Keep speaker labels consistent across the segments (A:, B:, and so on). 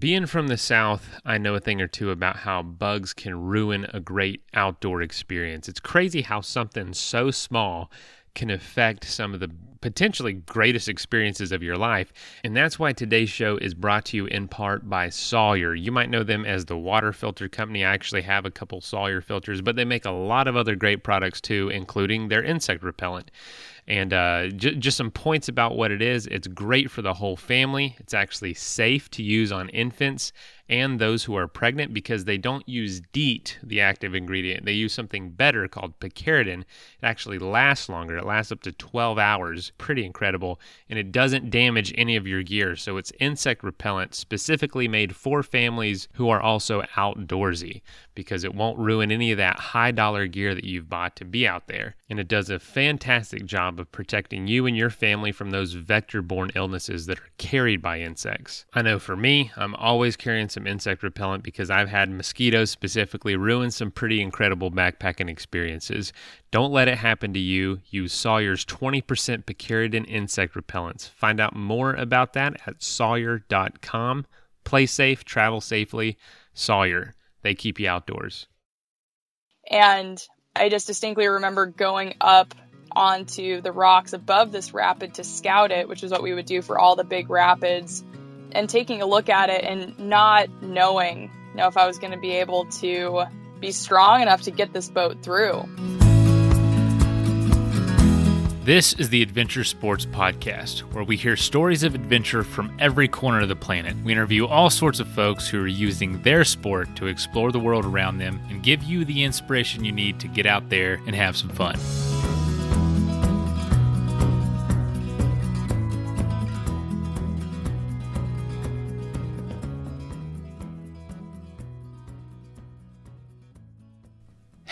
A: Being from the South, I know a thing or two about how bugs can ruin a great outdoor experience. It's crazy how something so small can affect some of the potentially greatest experiences of your life. And that's why today's show is brought to you in part by Sawyer. You might know them as the water filter company. I actually have a couple Sawyer filters, but they make a lot of other great products too, including their insect repellent. And uh, j- just some points about what it is it's great for the whole family. It's actually safe to use on infants and those who are pregnant because they don't use DEET, the active ingredient. They use something better called picaridin. It actually lasts longer, it lasts up to 12 hours. Pretty incredible. And it doesn't damage any of your gear. So it's insect repellent specifically made for families who are also outdoorsy because it won't ruin any of that high dollar gear that you've bought to be out there. And it does a fantastic job of protecting you and your family from those vector borne illnesses that are carried by insects. I know for me, I'm always carrying some insect repellent because I've had mosquitoes specifically ruin some pretty incredible backpacking experiences. Don't let it happen to you. Use Sawyer's 20% picaridin insect repellents. Find out more about that at sawyer.com. Play safe, travel safely. Sawyer. They keep you outdoors.
B: And I just distinctly remember going up onto the rocks above this rapid to scout it, which is what we would do for all the big rapids, and taking a look at it and not knowing you know if I was going to be able to be strong enough to get this boat through.
A: This is the Adventure Sports Podcast, where we hear stories of adventure from every corner of the planet. We interview all sorts of folks who are using their sport to explore the world around them and give you the inspiration you need to get out there and have some fun.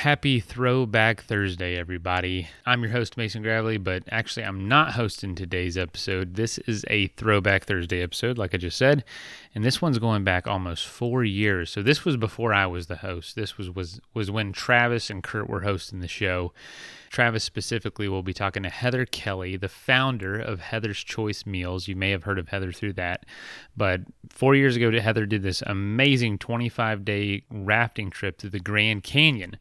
A: Happy Throwback Thursday, everybody. I'm your host, Mason Gravely, but actually, I'm not hosting today's episode. This is a Throwback Thursday episode, like I just said, and this one's going back almost four years. So this was before I was the host. This was was was when Travis and Kurt were hosting the show. Travis specifically will be talking to Heather Kelly, the founder of Heather's Choice Meals. You may have heard of Heather through that. But four years ago, Heather did this amazing 25 day rafting trip to the Grand Canyon.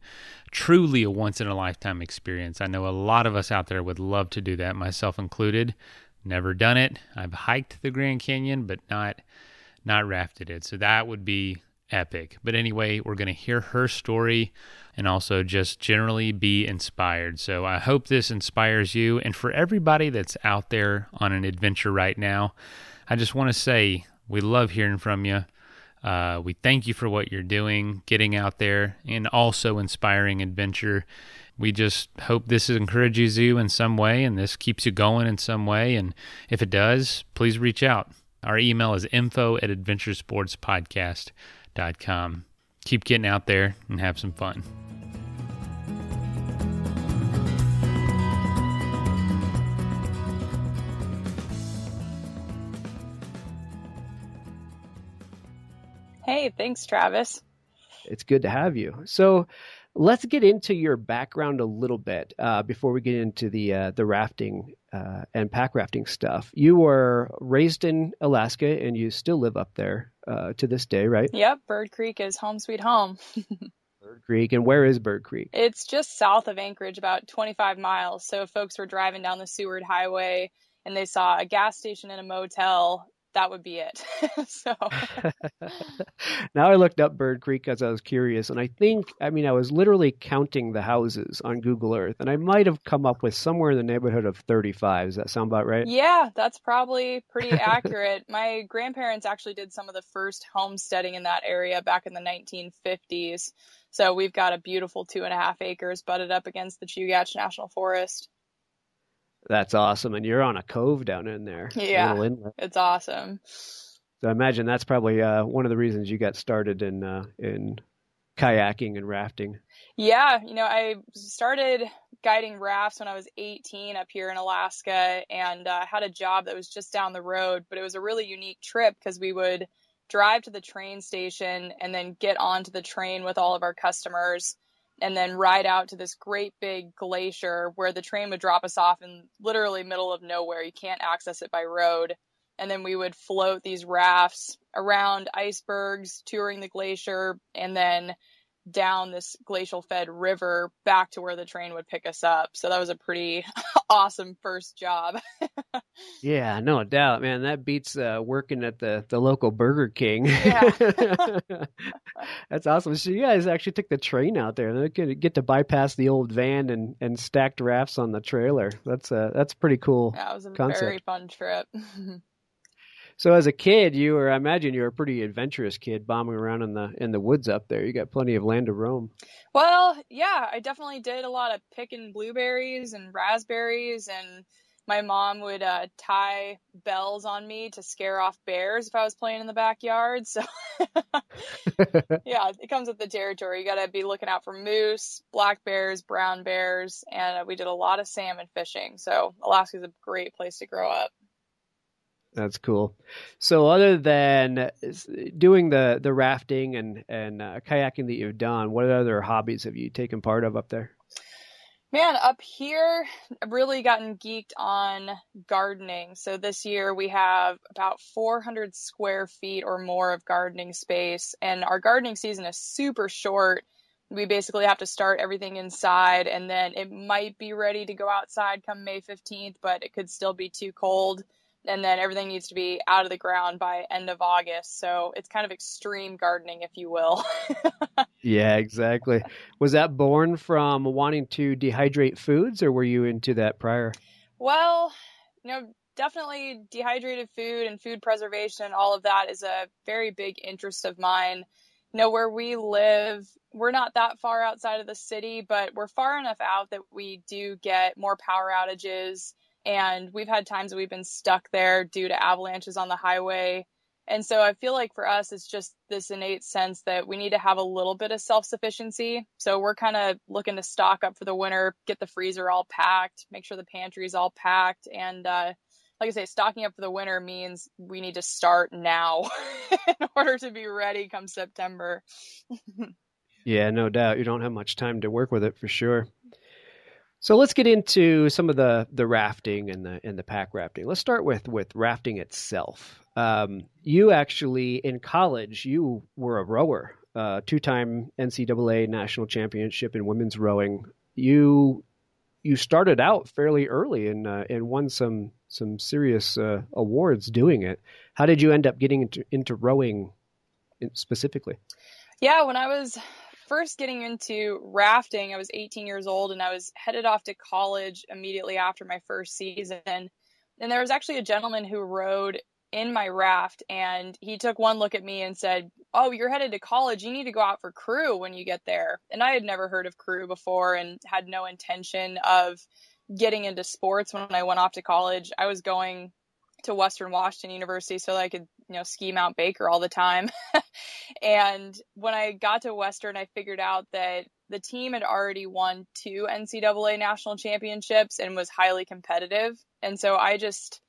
A: Truly a once in a lifetime experience. I know a lot of us out there would love to do that, myself included. Never done it. I've hiked the Grand Canyon, but not not rafted it. So that would be epic. But anyway, we're going to hear her story and also just generally be inspired. So I hope this inspires you. And for everybody that's out there on an adventure right now, I just want to say we love hearing from you. Uh, we thank you for what you're doing, getting out there, and also inspiring adventure. We just hope this encourages you in some way and this keeps you going in some way. And if it does, please reach out. Our email is info at adventuresportspodcast.com. Keep getting out there and have some fun.
B: Hey, thanks, Travis.
C: It's good to have you. So, let's get into your background a little bit uh, before we get into the uh, the rafting uh, and pack rafting stuff. You were raised in Alaska, and you still live up there uh, to this day, right?
B: Yep, Bird Creek is home sweet home.
C: Bird Creek, and where is Bird Creek?
B: It's just south of Anchorage, about 25 miles. So, if folks were driving down the Seward Highway and they saw a gas station and a motel, that would be it. so
C: now I looked up Bird Creek as I was curious, and I think, I mean, I was literally counting the houses on Google Earth, and I might have come up with somewhere in the neighborhood of 35. Does that sound about right?
B: Yeah, that's probably pretty accurate. My grandparents actually did some of the first homesteading in that area back in the 1950s. So we've got a beautiful two and a half acres butted up against the Chugach National Forest.
C: That's awesome. And you're on a cove down in there.
B: Yeah. It's awesome.
C: So I imagine that's probably uh, one of the reasons you got started in uh, in kayaking and rafting.
B: Yeah, you know, I started guiding rafts when I was 18 up here in Alaska and uh, had a job that was just down the road, but it was a really unique trip because we would drive to the train station and then get onto the train with all of our customers and then ride out to this great big glacier where the train would drop us off in literally middle of nowhere. You can't access it by road. and then we would float these rafts around icebergs, touring the glacier, and then down this glacial fed river back to where the train would pick us up. So that was a pretty awesome first job.
C: yeah, no doubt, man. That beats uh, working at the, the local Burger King.
B: Yeah.
C: That's awesome. So you guys actually took the train out there. They could get to bypass the old van and, and stacked rafts on the trailer. That's uh, that's pretty cool.
B: It was a
C: concept.
B: very fun trip.
C: So as a kid, you were I imagine you were a pretty adventurous kid, bombing around in the in the woods up there. You got plenty of land to roam.
B: Well, yeah, I definitely did a lot of picking blueberries and raspberries, and my mom would uh, tie bells on me to scare off bears if I was playing in the backyard. So, yeah, it comes with the territory. You got to be looking out for moose, black bears, brown bears, and uh, we did a lot of salmon fishing. So, Alaska's a great place to grow up.
C: That's cool. So, other than doing the the rafting and and uh, kayaking that you've done, what other hobbies have you taken part of up there?
B: Man, up here, I've really gotten geeked on gardening. So this year we have about 400 square feet or more of gardening space, and our gardening season is super short. We basically have to start everything inside, and then it might be ready to go outside come May 15th, but it could still be too cold and then everything needs to be out of the ground by end of August. So it's kind of extreme gardening, if you will.
C: yeah, exactly. Was that born from wanting to dehydrate foods, or were you into that prior?
B: Well, you know, definitely dehydrated food and food preservation, all of that is a very big interest of mine. You know, where we live, we're not that far outside of the city, but we're far enough out that we do get more power outages and we've had times that we've been stuck there due to avalanches on the highway. And so I feel like for us, it's just this innate sense that we need to have a little bit of self sufficiency. So we're kind of looking to stock up for the winter, get the freezer all packed, make sure the pantry is all packed. And uh, like I say, stocking up for the winter means we need to start now in order to be ready come September.
C: yeah, no doubt. You don't have much time to work with it for sure. So let's get into some of the the rafting and the and the pack rafting. Let's start with with rafting itself. Um, you actually in college you were a rower, uh, two time NCAA national championship in women's rowing. You you started out fairly early and uh, and won some some serious uh, awards doing it. How did you end up getting into into rowing specifically?
B: Yeah, when I was first getting into rafting, I was 18 years old and I was headed off to college immediately after my first season. And there was actually a gentleman who rode in my raft and he took one look at me and said, Oh, you're headed to college. You need to go out for crew when you get there. And I had never heard of crew before and had no intention of getting into sports when I went off to college. I was going to Western Washington University so that I could, you know, ski Mount Baker all the time. and when I got to Western, I figured out that the team had already won two NCAA national championships and was highly competitive. And so I just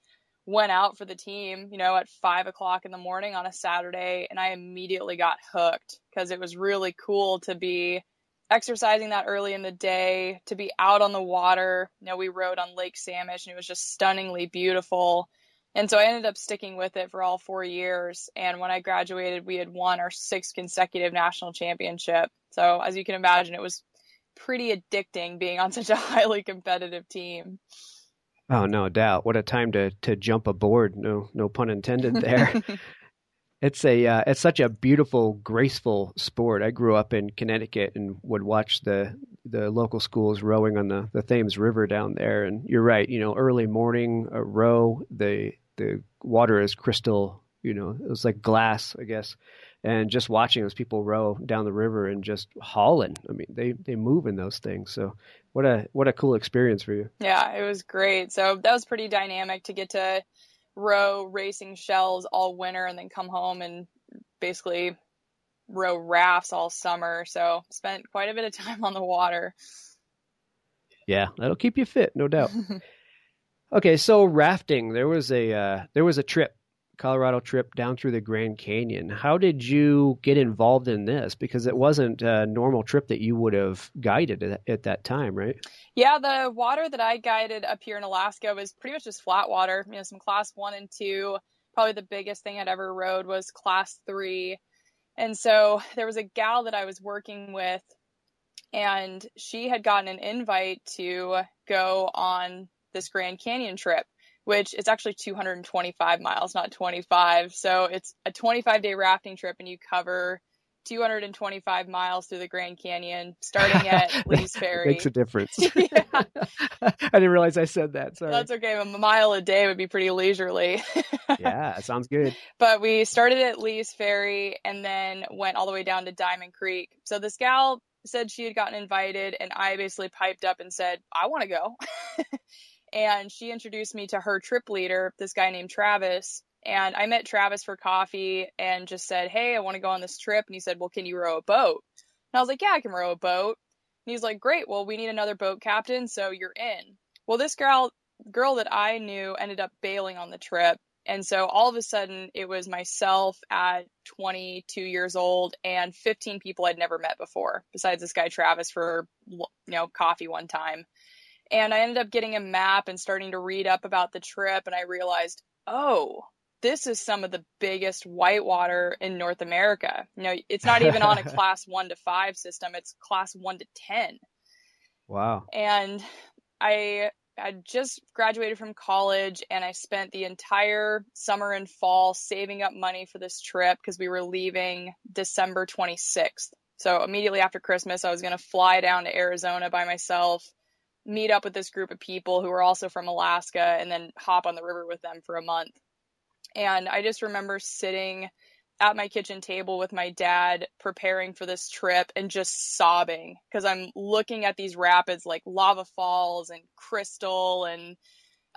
B: went out for the team, you know, at five o'clock in the morning on a Saturday, and I immediately got hooked because it was really cool to be exercising that early in the day, to be out on the water. You know, we rowed on Lake Samish and it was just stunningly beautiful. And so I ended up sticking with it for all four years. And when I graduated, we had won our sixth consecutive national championship. So as you can imagine, it was pretty addicting being on such a highly competitive team.
C: Oh, no doubt. What a time to, to jump aboard. No, no pun intended there. it's a, uh, it's such a beautiful, graceful sport. I grew up in Connecticut and would watch the, the local schools rowing on the, the Thames River down there. And you're right, you know, early morning a row, the the water is crystal, you know, it was like glass, I guess. And just watching those people row down the river and just hauling. I mean, they they move in those things. So what a what a cool experience for you.
B: Yeah, it was great. So that was pretty dynamic to get to row racing shells all winter and then come home and basically row rafts all summer. So spent quite a bit of time on the water.
C: Yeah, that'll keep you fit, no doubt. okay, so rafting. There was a uh, there was a trip, Colorado trip down through the Grand Canyon. How did you get involved in this? Because it wasn't a normal trip that you would have guided at, at that time, right?
B: Yeah, the water that I guided up here in Alaska was pretty much just flat water. You know, some class one and two probably the biggest thing I'd ever rode was class three. And so there was a gal that I was working with, and she had gotten an invite to go on this Grand Canyon trip, which is actually 225 miles, not 25. So it's a 25 day rafting trip, and you cover 225 miles through the Grand Canyon, starting at Lee's Ferry.
C: Makes a difference. yeah. I didn't realize I said that. Sorry.
B: That's okay. A mile a day would be pretty leisurely.
C: yeah, sounds good.
B: But we started at Lee's Ferry and then went all the way down to Diamond Creek. So this gal said she had gotten invited, and I basically piped up and said, I want to go. And she introduced me to her trip leader, this guy named Travis. And I met Travis for coffee and just said, Hey, I want to go on this trip. And he said, Well, can you row a boat? And I was like, Yeah, I can row a boat. And he's like, Great, well, we need another boat captain, so you're in. Well, this girl girl that I knew ended up bailing on the trip. And so all of a sudden it was myself at 22 years old and 15 people I'd never met before, besides this guy Travis for you know coffee one time. And I ended up getting a map and starting to read up about the trip and I realized, "Oh, this is some of the biggest whitewater in North America. You know, it's not even on a class one to five system, it's class one to 10.
C: Wow.
B: And I I just graduated from college and I spent the entire summer and fall saving up money for this trip because we were leaving December 26th. So immediately after Christmas, I was going to fly down to Arizona by myself, meet up with this group of people who are also from Alaska, and then hop on the river with them for a month. And I just remember sitting at my kitchen table with my dad preparing for this trip and just sobbing because I'm looking at these rapids like Lava Falls and Crystal and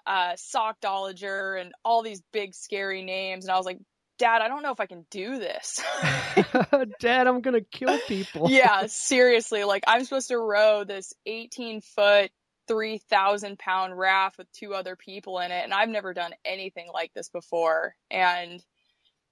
B: uh, Sockdolager and all these big scary names. And I was like, Dad, I don't know if I can do this.
C: Dad, I'm going to kill people.
B: yeah, seriously. Like, I'm supposed to row this 18 foot 3,000 pound raft with two other people in it. And I've never done anything like this before. And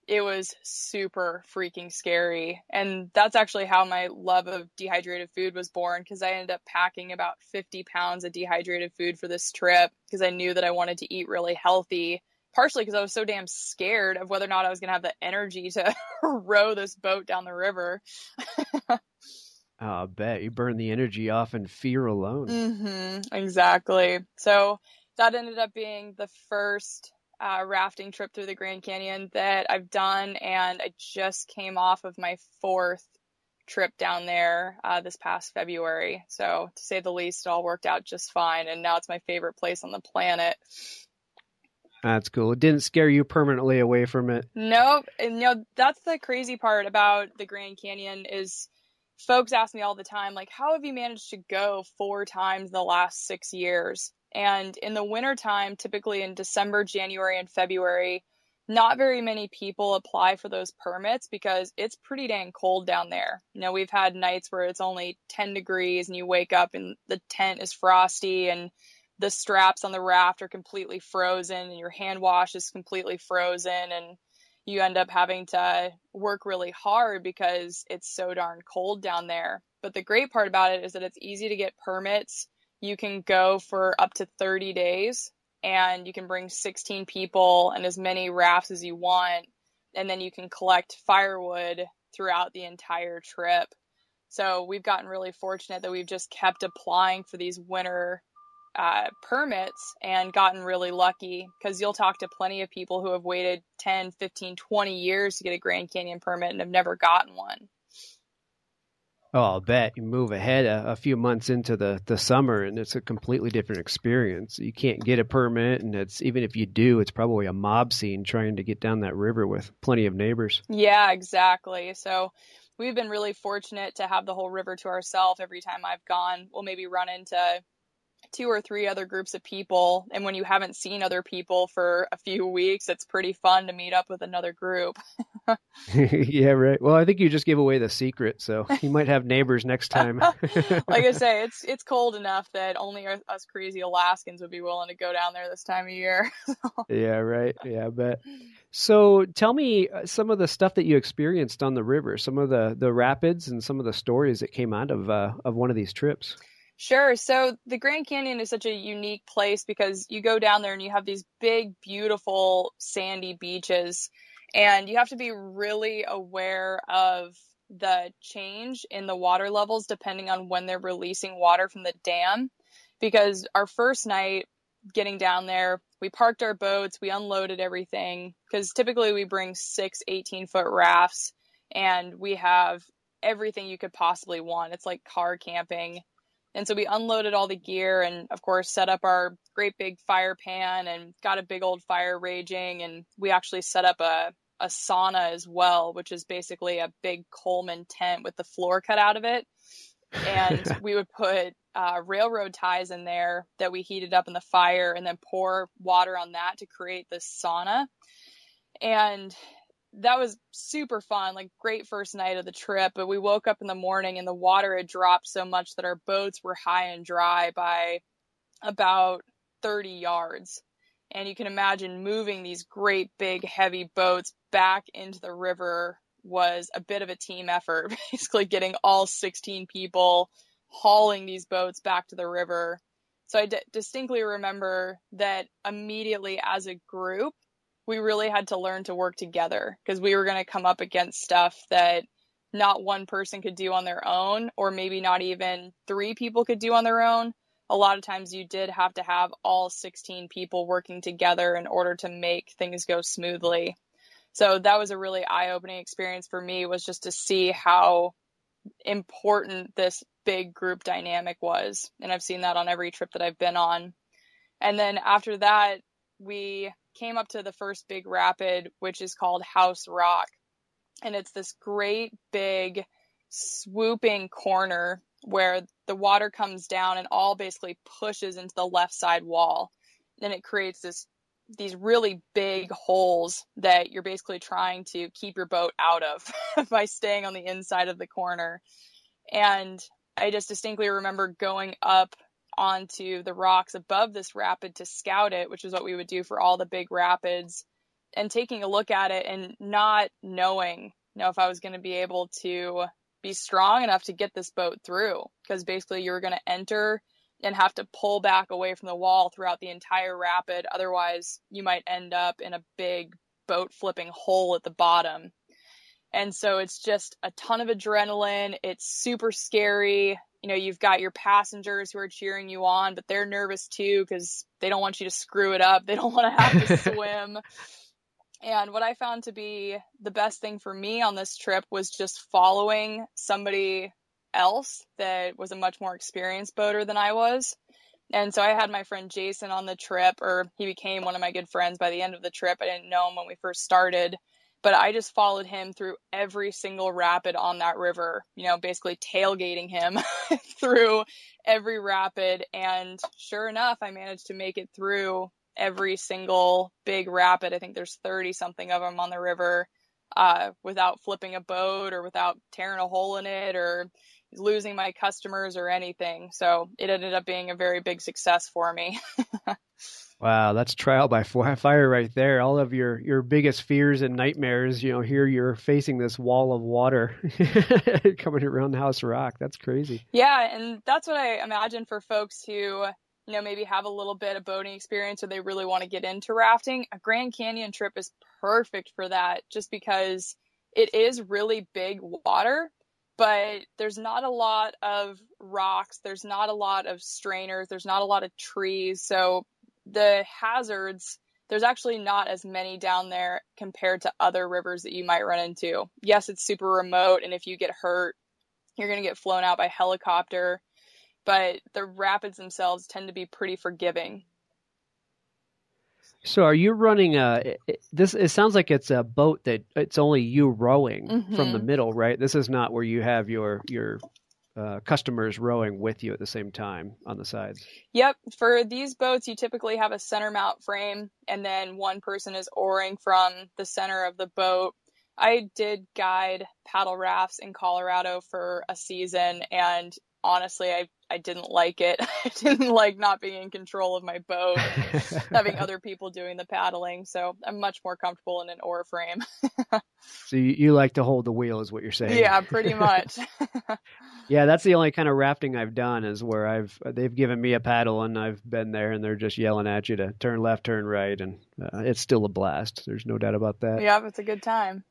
B: it was super freaking scary. And that's actually how my love of dehydrated food was born because I ended up packing about 50 pounds of dehydrated food for this trip because I knew that I wanted to eat really healthy. Partially because I was so damn scared of whether or not I was going to have the energy to row this boat down the river.
C: Oh, I bet you burn the energy off in fear alone.
B: Mm-hmm, exactly. So that ended up being the first uh, rafting trip through the Grand Canyon that I've done, and I just came off of my fourth trip down there uh, this past February. So to say the least, it all worked out just fine, and now it's my favorite place on the planet.
C: That's cool. It didn't scare you permanently away from it.
B: Nope. And you know that's the crazy part about the Grand Canyon is folks ask me all the time, like, how have you managed to go four times in the last six years? And in the wintertime, typically in December, January, and February, not very many people apply for those permits because it's pretty dang cold down there. You know, we've had nights where it's only 10 degrees and you wake up and the tent is frosty and the straps on the raft are completely frozen and your hand wash is completely frozen and you end up having to work really hard because it's so darn cold down there. But the great part about it is that it's easy to get permits. You can go for up to 30 days and you can bring 16 people and as many rafts as you want. And then you can collect firewood throughout the entire trip. So we've gotten really fortunate that we've just kept applying for these winter uh, permits and gotten really lucky because you'll talk to plenty of people who have waited 10, 15, 20 years to get a Grand Canyon permit and have never gotten one.
C: Oh, I'll bet you move ahead a, a, few months into the, the summer and it's a completely different experience. You can't get a permit, and it's even if you do, it's probably a mob scene trying to get down that river with plenty of neighbors.
B: Yeah, exactly. So we've been really fortunate to have the whole river to ourselves every time I've gone. We'll maybe run into two or three other groups of people. And when you haven't seen other people for a few weeks, it's pretty fun to meet up with another group.
C: yeah, right. Well, I think you just gave away the secret, so you might have neighbors next time.
B: like I say, it's it's cold enough that only us crazy Alaskans would be willing to go down there this time of year.
C: yeah, right. Yeah, but. So, tell me uh, some of the stuff that you experienced on the river, some of the the rapids, and some of the stories that came out of uh, of one of these trips.
B: Sure. So the Grand Canyon is such a unique place because you go down there and you have these big, beautiful sandy beaches, and you have to be really aware of the change in the water levels depending on when they're releasing water from the dam. Because our first night getting down there, we parked our boats, we unloaded everything, because typically we bring six 18 foot rafts and we have everything you could possibly want. It's like car camping and so we unloaded all the gear and, of course, set up our great big fire pan and got a big old fire raging. And we actually set up a, a sauna as well, which is basically a big Coleman tent with the floor cut out of it. And we would put uh, railroad ties in there that we heated up in the fire and then pour water on that to create this sauna. And that was super fun, like great first night of the trip. But we woke up in the morning and the water had dropped so much that our boats were high and dry by about 30 yards. And you can imagine moving these great big heavy boats back into the river was a bit of a team effort, basically getting all 16 people hauling these boats back to the river. So I d- distinctly remember that immediately as a group, we really had to learn to work together because we were going to come up against stuff that not one person could do on their own, or maybe not even three people could do on their own. A lot of times you did have to have all 16 people working together in order to make things go smoothly. So that was a really eye opening experience for me was just to see how important this big group dynamic was. And I've seen that on every trip that I've been on. And then after that, we came up to the first big rapid, which is called House Rock. And it's this great big swooping corner where the water comes down and all basically pushes into the left side wall. And it creates this these really big holes that you're basically trying to keep your boat out of by staying on the inside of the corner. And I just distinctly remember going up onto the rocks above this rapid to scout it, which is what we would do for all the big rapids, and taking a look at it and not knowing, you know, if I was going to be able to be strong enough to get this boat through. Because basically, you were going to enter and have to pull back away from the wall throughout the entire rapid. Otherwise, you might end up in a big boat flipping hole at the bottom. And so it's just a ton of adrenaline. It's super scary you know, you've got your passengers who are cheering you on, but they're nervous too because they don't want you to screw it up. They don't want to have to swim. And what I found to be the best thing for me on this trip was just following somebody else that was a much more experienced boater than I was. And so I had my friend Jason on the trip, or he became one of my good friends by the end of the trip. I didn't know him when we first started but I just followed him through every single rapid on that river, you know, basically tailgating him through every rapid. And sure enough, I managed to make it through every single big rapid. I think there's 30 something of them on the river uh, without flipping a boat or without tearing a hole in it or losing my customers or anything. So it ended up being a very big success for me.
C: Wow, that's trial by fire right there. All of your your biggest fears and nightmares, you know, here you're facing this wall of water coming around the House Rock. That's crazy.
B: Yeah, and that's what I imagine for folks who, you know, maybe have a little bit of boating experience or they really want to get into rafting. A Grand Canyon trip is perfect for that just because it is really big water, but there's not a lot of rocks, there's not a lot of strainers, there's not a lot of trees. So the hazards there's actually not as many down there compared to other rivers that you might run into. Yes, it's super remote, and if you get hurt, you're going to get flown out by helicopter, but the rapids themselves tend to be pretty forgiving.
C: So, are you running a this? It sounds like it's a boat that it's only you rowing mm-hmm. from the mm-hmm. middle, right? This is not where you have your your uh, customers rowing with you at the same time on the sides.
B: Yep. For these boats, you typically have a center mount frame, and then one person is oaring from the center of the boat. I did guide paddle rafts in Colorado for a season, and honestly, I, I didn't like it. I didn't like not being in control of my boat, having other people doing the paddling. So I'm much more comfortable in an oar frame.
C: so you, you like to hold the wheel, is what you're saying?
B: Yeah, pretty much.
C: yeah, that's the only kind of rafting I've done is where I've they've given me a paddle and I've been there and they're just yelling at you to turn left, turn right, and uh, it's still a blast. There's no doubt about that.
B: Yeah, it's a good time.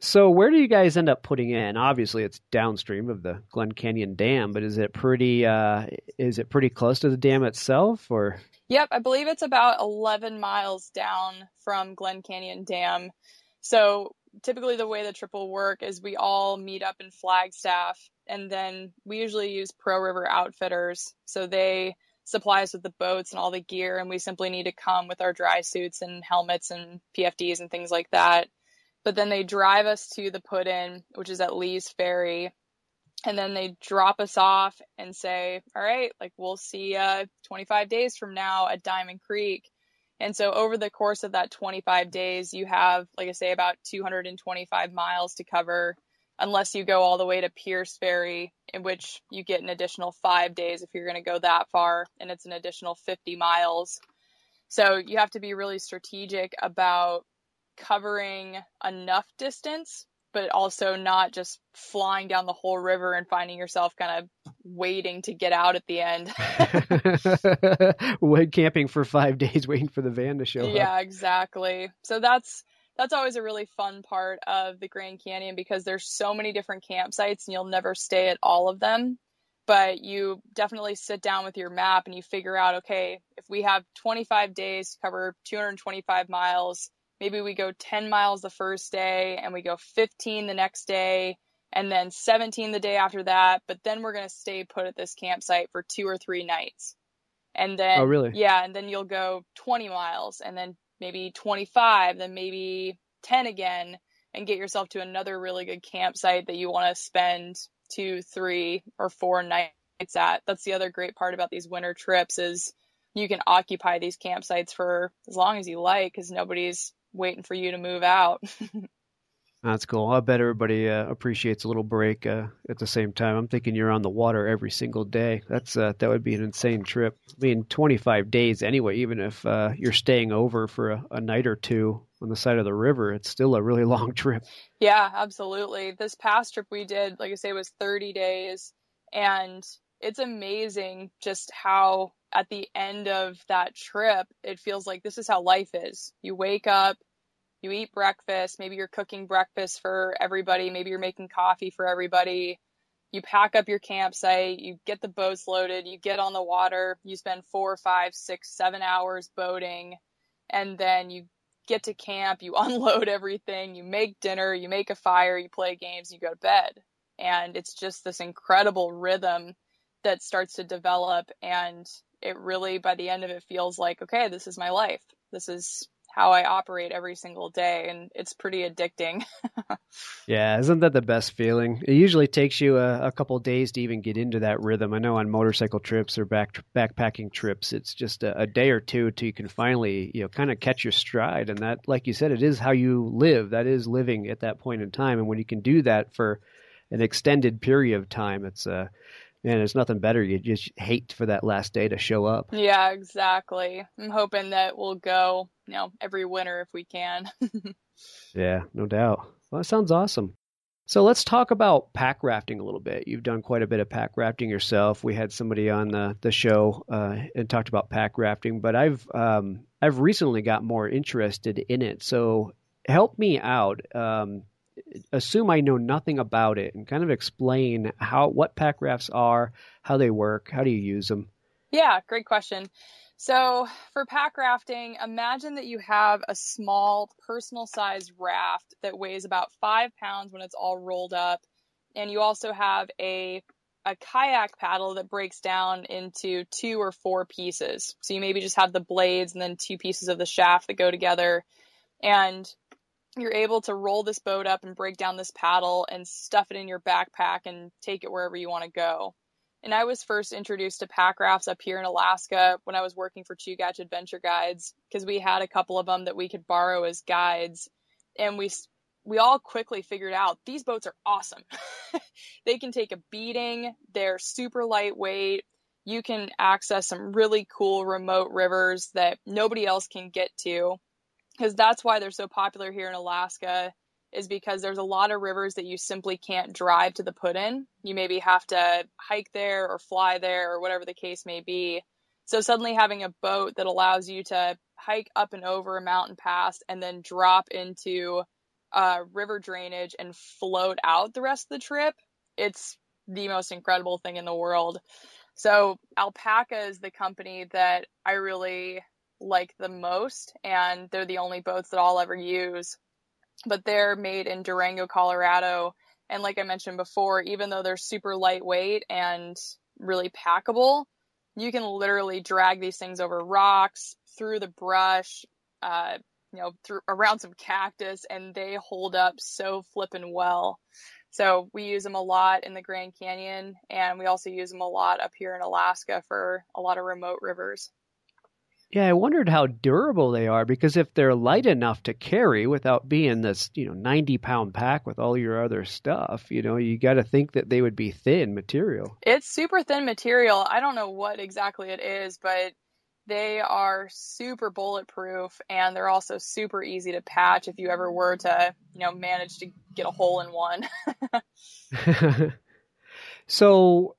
C: So where do you guys end up putting in? Obviously, it's downstream of the Glen Canyon Dam, but is it pretty? Uh, is it pretty close to the dam itself, or?
B: Yep, I believe it's about 11 miles down from Glen Canyon Dam. So typically, the way the trip will work is we all meet up in Flagstaff, and then we usually use Pro River Outfitters. So they supply us with the boats and all the gear, and we simply need to come with our dry suits and helmets and PFDs and things like that but then they drive us to the put in, which is at Lee's Ferry. And then they drop us off and say, all right, like we'll see uh, 25 days from now at Diamond Creek. And so over the course of that 25 days, you have, like I say, about 225 miles to cover, unless you go all the way to Pierce Ferry, in which you get an additional five days if you're going to go that far, and it's an additional 50 miles. So you have to be really strategic about covering enough distance, but also not just flying down the whole river and finding yourself kind of waiting to get out at the end.
C: Went camping for five days waiting for the van to show
B: yeah,
C: up.
B: Yeah, exactly. So that's that's always a really fun part of the Grand Canyon because there's so many different campsites and you'll never stay at all of them. But you definitely sit down with your map and you figure out, okay, if we have 25 days to cover 225 miles, maybe we go 10 miles the first day and we go 15 the next day and then 17 the day after that but then we're going to stay put at this campsite for two or three nights. And then
C: oh really?
B: Yeah and then you'll go 20 miles and then maybe 25 then maybe 10 again and get yourself to another really good campsite that you want to spend two three or four nights at. That's the other great part about these winter trips is you can occupy these campsites for as long as you like because nobody's waiting for you to move out.
C: That's cool. I bet everybody uh, appreciates a little break uh, at the same time. I'm thinking you're on the water every single day. That's uh, that would be an insane trip. I mean, 25 days anyway. Even if uh, you're staying over for a, a night or two on the side of the river, it's still a really long trip.
B: Yeah, absolutely. This past trip we did, like I say, was 30 days, and it's amazing just how at the end of that trip, it feels like this is how life is. You wake up, you eat breakfast, maybe you're cooking breakfast for everybody, maybe you're making coffee for everybody. You pack up your campsite, you get the boats loaded, you get on the water, you spend four, five, six, seven hours boating, and then you get to camp, you unload everything, you make dinner, you make a fire, you play games, you go to bed. And it's just this incredible rhythm that starts to develop and it really by the end of it feels like okay this is my life. This is how i operate every single day and it's pretty addicting.
C: Yeah isn't that the best feeling? It usually takes you a, a couple days to even get into that rhythm. I know on motorcycle trips or back backpacking trips it's just a, a day or two till you can finally you know kind of catch your stride and that like you said it is how you live. That is living at that point in time and when you can do that for an extended period of time it's uh and it's nothing better. You just hate for that last day to show up.
B: Yeah, exactly. I'm hoping that we'll go, you know, every winter if we can.
C: yeah, no doubt. Well, that sounds awesome. So let's talk about pack rafting a little bit. You've done quite a bit of pack rafting yourself. We had somebody on the the show uh, and talked about pack rafting, but I've um, I've recently got more interested in it. So help me out. Um, assume I know nothing about it and kind of explain how what pack rafts are, how they work, how do you use them?
B: Yeah, great question. So, for pack rafting, imagine that you have a small personal sized raft that weighs about five pounds when it's all rolled up. And you also have a, a kayak paddle that breaks down into two or four pieces. So, you maybe just have the blades and then two pieces of the shaft that go together. And you're able to roll this boat up and break down this paddle and stuff it in your backpack and take it wherever you want to go. And I was first introduced to pack rafts up here in Alaska when I was working for Chugach Adventure Guides because we had a couple of them that we could borrow as guides. And we we all quickly figured out these boats are awesome. they can take a beating, they're super lightweight. You can access some really cool remote rivers that nobody else can get to. Because that's why they're so popular here in Alaska, is because there's a lot of rivers that you simply can't drive to the put in. You maybe have to hike there or fly there or whatever the case may be. So suddenly having a boat that allows you to hike up and over a mountain pass and then drop into uh, river drainage and float out the rest of the trip, it's the most incredible thing in the world. So Alpacka is the company that I really like the most, and they're the only boats that I'll ever use. But they're made in Durango, Colorado. And like I mentioned before, even though they're super lightweight and really packable, you can literally drag these things over rocks, through the brush, uh, you know, through around some cactus, and they hold up so flippin' well. So we use them a lot in the Grand Canyon, and we also use them a lot up here in Alaska for a lot of remote rivers.
C: Yeah, I wondered how durable they are because if they're light enough to carry without being this, you know, 90 pound pack with all your other stuff, you know, you got to think that they would be thin material.
B: It's super thin material. I don't know what exactly it is, but they are super bulletproof and they're also super easy to patch if you ever were to, you know, manage to get a hole in one.
C: so,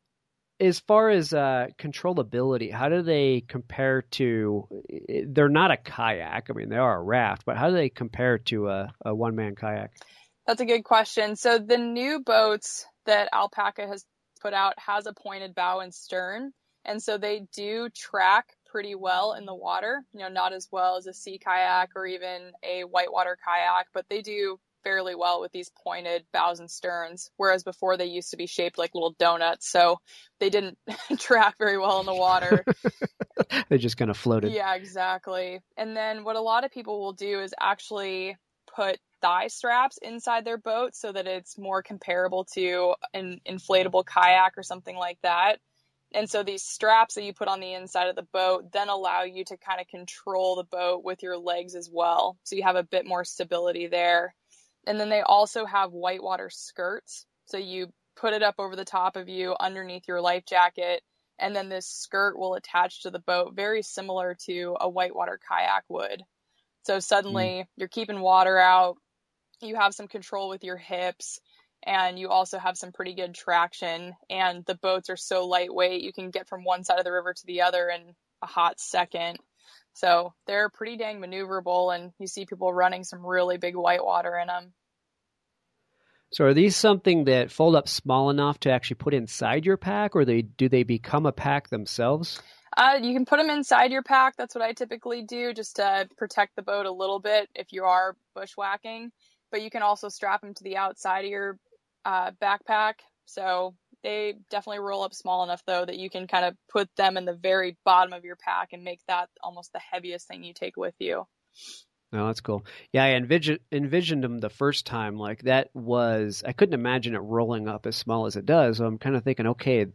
C: as far as uh, controllability, how do they compare to? They're not a kayak. I mean, they are a raft, but how do they compare to a, a one man kayak?
B: That's a good question. So, the new boats that Alpacka has put out has a pointed bow and stern. And so they do track pretty well in the water. You know, not as well as a sea kayak or even a whitewater kayak, but they do fairly well with these pointed bows and sterns. Whereas before they used to be shaped like little donuts, so they didn't track very well in the water.
C: they just kind of floated.
B: Yeah, exactly. And then what a lot of people will do is actually put thigh straps inside their boat so that it's more comparable to an inflatable kayak or something like that. And so these straps that you put on the inside of the boat then allow you to kind of control the boat with your legs as well. So you have a bit more stability there. And then they also have whitewater skirts. So you put it up over the top of you underneath your life jacket. And then this skirt will attach to the boat, very similar to a whitewater kayak would. So suddenly mm. you're keeping water out. You have some control with your hips and you also have some pretty good traction and the boats are so lightweight you can get from one side of the river to the other in a hot second so they're pretty dang maneuverable and you see people running some really big whitewater in them
C: so are these something that fold up small enough to actually put inside your pack or they do they become a pack themselves
B: uh, you can put them inside your pack that's what i typically do just to protect the boat a little bit if you are bushwhacking but you can also strap them to the outside of your uh, backpack. So they definitely roll up small enough though that you can kind of put them in the very bottom of your pack and make that almost the heaviest thing you take with you.
C: Oh, that's cool. Yeah, I envisioned envisioned them the first time. Like that was, I couldn't imagine it rolling up as small as it does. So I'm kind of thinking, okay,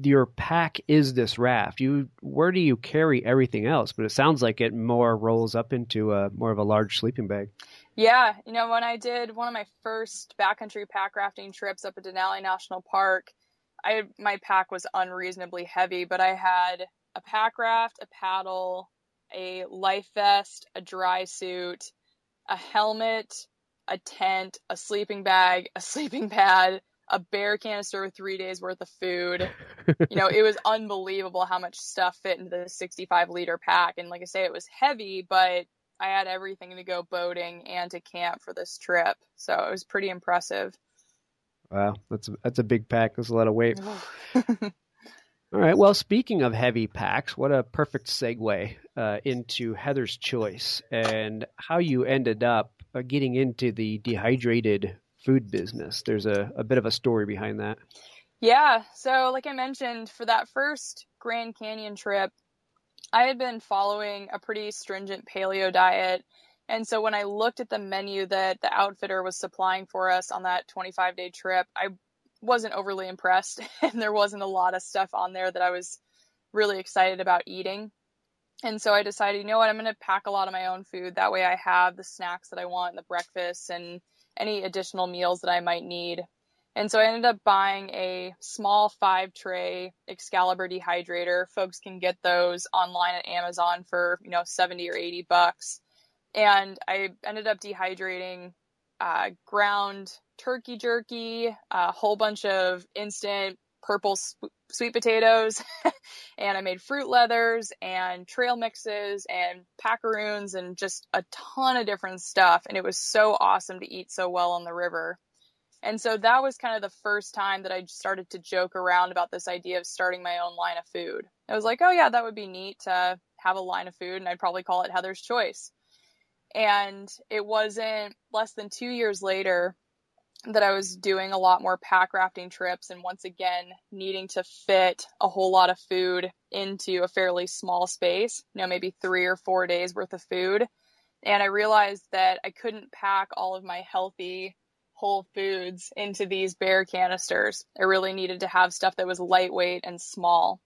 C: your pack is this raft. You, where do you carry everything else? But it sounds like it more rolls up into a more of a large sleeping bag.
B: Yeah, you know, when I did one of my first backcountry pack rafting trips up at Denali National Park, I my pack was unreasonably heavy, but I had a pack raft, a paddle, a life vest, a dry suit, a helmet, a tent, a sleeping bag, a sleeping pad, a bear canister with three days worth of food. you know, it was unbelievable how much stuff fit into the 65 liter pack. And like I say, it was heavy, but I had everything to go boating and to camp for this trip. So it was pretty impressive.
C: Wow, that's a, that's a big pack. That's a lot of weight. All right. Well, speaking of heavy packs, what a perfect segue uh, into Heather's choice and how you ended up uh, getting into the dehydrated food business. There's a, a bit of a story behind that.
B: Yeah. So, like I mentioned, for that first Grand Canyon trip, I had been following a pretty stringent paleo diet. And so when I looked at the menu that the outfitter was supplying for us on that 25 day trip, I wasn't overly impressed. And there wasn't a lot of stuff on there that I was really excited about eating. And so I decided, you know what, I'm going to pack a lot of my own food. That way I have the snacks that I want, the breakfast and any additional meals that I might need. And so I ended up buying a small five tray Excalibur dehydrator. Folks can get those online at Amazon for, you know, 70 or 80 bucks. And I ended up dehydrating uh, ground turkey jerky, a whole bunch of instant purple sp- sweet potatoes, and I made fruit leathers and trail mixes and packaroons and just a ton of different stuff. And it was so awesome to eat so well on the river. And so that was kind of the first time that I started to joke around about this idea of starting my own line of food. I was like, oh yeah, that would be neat to have a line of food, and I'd probably call it Heather's Choice. And it wasn't less than two years later that I was doing a lot more pack rafting trips and once again needing to fit a whole lot of food into a fairly small space, you know, maybe three or four days worth of food. And I realized that I couldn't pack all of my healthy whole foods into these bear canisters. I really needed to have stuff that was lightweight and small.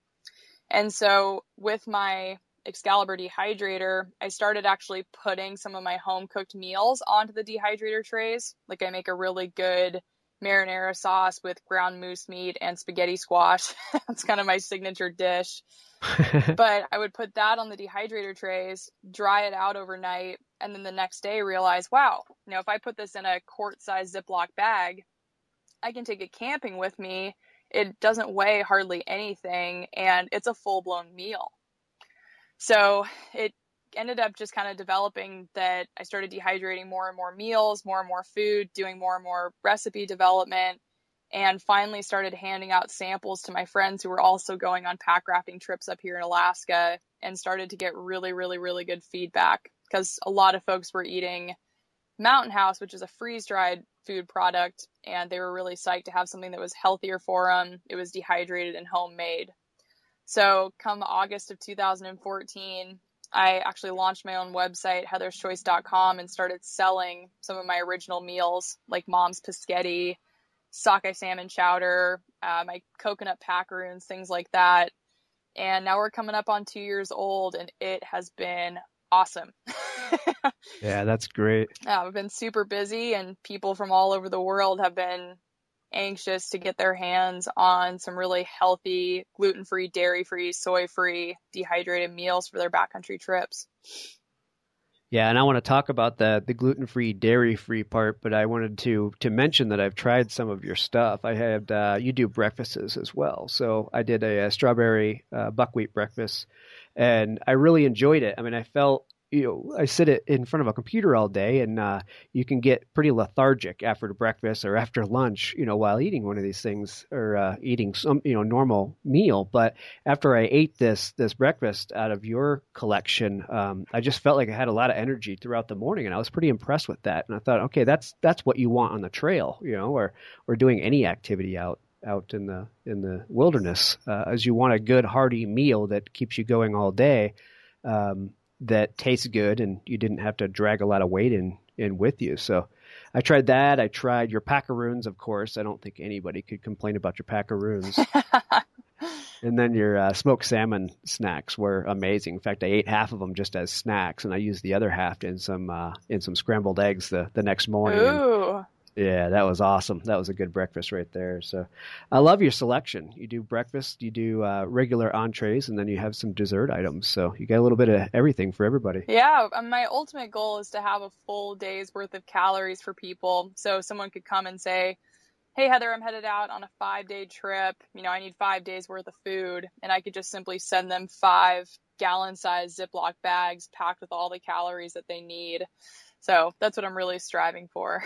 B: And so with my Excalibur dehydrator, I started actually putting some of my home cooked meals onto the dehydrator trays. Like I make a really good marinara sauce with ground moose meat and spaghetti squash. That's kind of my signature dish. but I would put that on the dehydrator trays, dry it out overnight, and then the next day realize, wow, you know, if I put this in a quart size Ziploc bag, I can take it camping with me. It doesn't weigh hardly anything and it's a full blown meal. So it ended up just kind of developing that I started dehydrating more and more meals, more and more food, doing more and more recipe development, and finally started handing out samples to my friends who were also going on pack rafting trips up here in Alaska and started to get really, really, really good feedback because a lot of folks were eating Mountain House, which is a freeze dried food product, and they were really psyched to have something that was healthier for them. It was dehydrated and homemade. So, come August of 2014, I actually launched my own website, heatherschoice.com, and started selling some of my original meals like mom's paschetti, sockeye salmon chowder, uh, my coconut packaroons, things like that. And now we're coming up on two years old, and it has been awesome.
C: yeah, that's great.
B: Yeah, I've been super busy, and people from all over the world have been anxious to get their hands on some really healthy, gluten free, dairy free, soy free, dehydrated meals for their backcountry trips.
C: Yeah, and I want to talk about the the gluten free, dairy free part, but I wanted to to mention that I've tried some of your stuff. I had uh, you do breakfasts as well, so I did a, a strawberry uh, buckwheat breakfast, and I really enjoyed it. I mean, I felt you know, I sit in front of a computer all day, and uh, you can get pretty lethargic after breakfast or after lunch, you know, while eating one of these things or uh, eating some, you know, normal meal. But after I ate this this breakfast out of your collection, um, I just felt like I had a lot of energy throughout the morning, and I was pretty impressed with that. And I thought, okay, that's that's what you want on the trail, you know, or or doing any activity out out in the in the wilderness, uh, as you want a good hearty meal that keeps you going all day. Um, that tastes good and you didn't have to drag a lot of weight in in with you. So I tried that. I tried your packaroons, of course. I don't think anybody could complain about your packaroons. and then your uh, smoked salmon snacks were amazing. In fact, I ate half of them just as snacks, and I used the other half in some uh, in some scrambled eggs the the next morning.
B: Ooh.
C: Yeah, that was awesome. That was a good breakfast right there. So, I love your selection. You do breakfast, you do uh, regular entrees, and then you have some dessert items. So you get a little bit of everything for everybody.
B: Yeah, um, my ultimate goal is to have a full day's worth of calories for people. So someone could come and say, "Hey Heather, I'm headed out on a five day trip. You know, I need five days worth of food," and I could just simply send them five gallon sized Ziploc bags packed with all the calories that they need. So that's what I'm really striving for.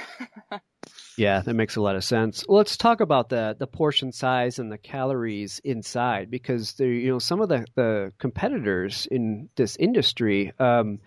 C: yeah, that makes a lot of sense. Let's talk about the the portion size and the calories inside because you know, some of the the competitors in this industry. Um,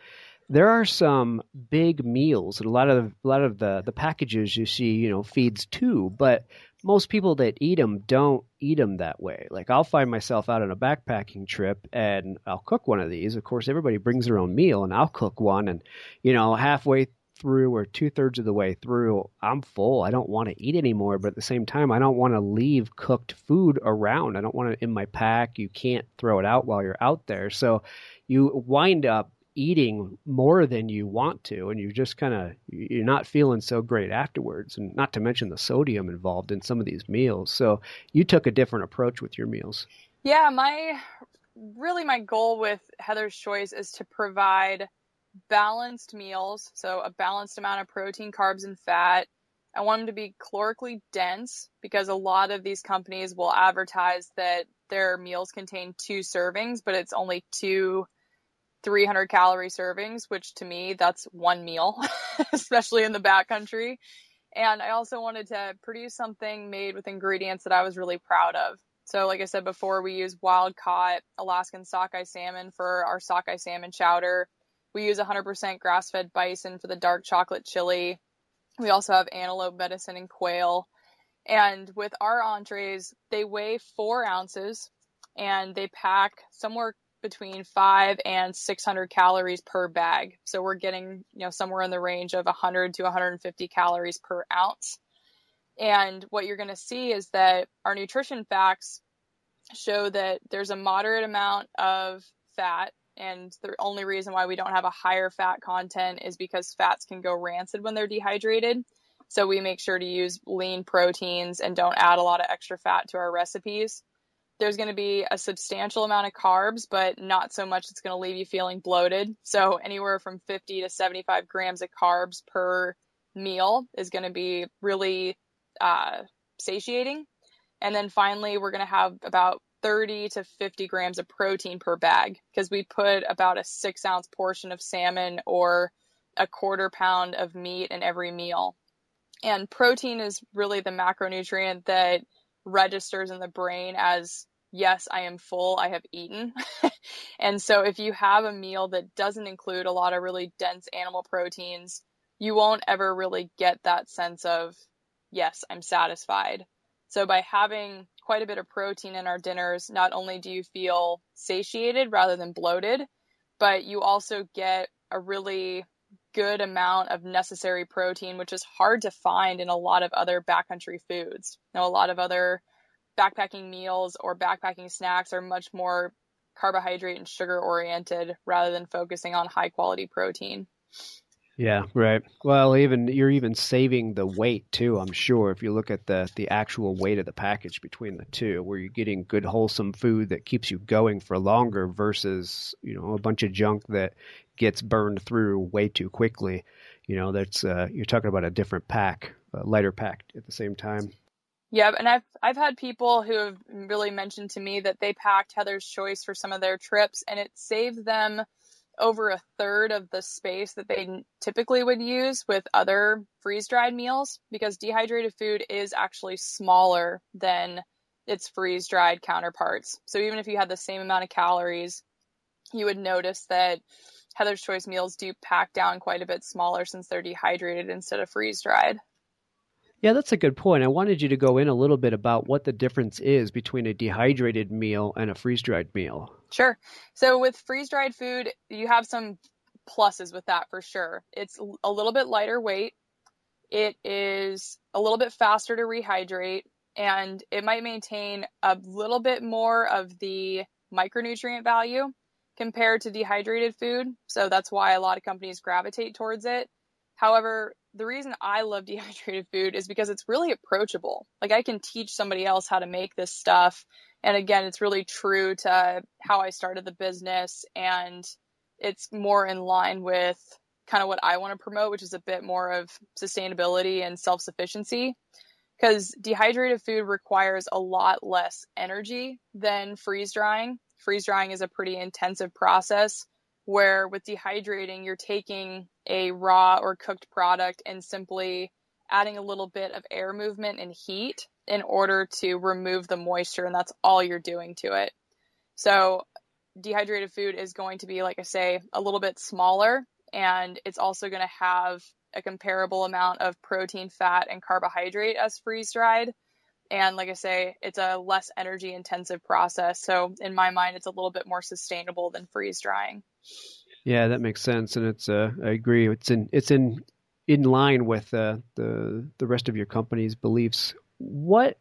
C: there are some big meals and a lot of a lot of the the packages you see you know feeds too but most people that eat them don't eat them that way. Like I'll find myself out on a backpacking trip and I'll cook one of these. Of course, everybody brings their own meal, and I'll cook one. And you know, halfway through or two thirds of the way through, I'm full. I don't want to eat anymore. But at the same time, I don't want to leave cooked food around. I don't want it in my pack. You can't throw it out while you're out there. So you wind up eating more than you want to and you just kind of you're not feeling so great afterwards and not to mention the sodium involved in some of these meals. So you took a different approach with your meals.
B: Yeah my really my goal with heather's choice is to provide balanced meals so a balanced amount of protein carbs and fat. I want them to be calorically dense because a lot of these companies will advertise that their meals contain two servings but it's only two 300 calorie servings, which to me, that's one meal, especially in the backcountry. And I also wanted to produce something made with ingredients that I was really proud of. So, like I said before, we use wild caught Alaskan sockeye salmon for our sockeye salmon chowder. We use 100% grass fed bison for the dark chocolate chili. We also have antelope medicine and quail. And with our entrees, they weigh four ounces and they pack somewhere between five and 600 calories per bag. So we're getting, you know, somewhere in the range of 100 to 150 calories per ounce. And what you're going to see is that our nutrition facts show that there's a moderate amount of fat. And the only reason why we don't have a higher fat content is because fats can go rancid when they're dehydrated. So we make sure to use lean proteins and don't add a lot of extra fat to our recipes there's going to be a substantial amount of carbs, but not so much it's going to leave you feeling bloated. So anywhere from 50 to 75 grams of carbs per meal is going to be really uh, satiating. And then finally, we're going to have about 30 to 50 grams of protein per bag because we put about a six ounce portion of salmon or a quarter pound of meat in every meal. And protein is really the macronutrient that registers in the brain as yes, I am full, I have eaten. and so if you have a meal that doesn't include a lot of really dense animal proteins, you won't ever really get that sense of, yes, I'm satisfied. So by having quite a bit of protein in our dinners, not only do you feel satiated rather than bloated, but you also get a really good amount of necessary protein, which is hard to find in a lot of other backcountry foods. Know, a lot of other backpacking meals or backpacking snacks are much more carbohydrate and sugar oriented rather than focusing on high quality protein.
C: Yeah, right. Well, even you're even saving the weight too. I'm sure if you look at the the actual weight of the package between the two, where you're getting good wholesome food that keeps you going for longer versus you know a bunch of junk that gets burned through way too quickly. You know, that's uh, you're talking about a different pack, a lighter pack at the same time.
B: Yeah, and I've I've had people who have really mentioned to me that they packed Heather's Choice for some of their trips, and it saved them over a third of the space that they typically would use with other freeze dried meals because dehydrated food is actually smaller than its freeze dried counterparts. So even if you had the same amount of calories, you would notice that Heather's Choice meals do pack down quite a bit smaller since they're dehydrated instead of freeze dried.
C: Yeah, that's a good point. I wanted you to go in a little bit about what the difference is between a dehydrated meal and a freeze dried meal.
B: Sure. So with freeze dried food, you have some pluses with that for sure. It's a little bit lighter weight. It is a little bit faster to rehydrate and it might maintain a little bit more of the micronutrient value compared to dehydrated food. So that's why a lot of companies gravitate towards it. However, the reason I love dehydrated food is because it's really approachable. Like I can teach somebody else how to make this stuff. And again, it's really true to how I started the business and it's more in line with kind of what I want to promote, which is a bit more of sustainability and self-sufficiency. Because dehydrated food requires a lot less energy than freeze drying. Freeze drying is a pretty intensive process where with dehydrating, you're taking a raw or cooked product and simply adding a little bit of air movement and heat in order to remove the moisture, and that's all you're doing to it. So, dehydrated food is going to be, like I say, a little bit smaller, and it's also going to have a comparable amount of protein, fat, and carbohydrate as freeze dried. And like I say, it's a less energy intensive process. So, in my mind, it's a little bit more sustainable than freeze drying.
C: Yeah, that makes sense, and it's uh, I agree. It's in it's in in line with uh, the the rest of your company's beliefs. What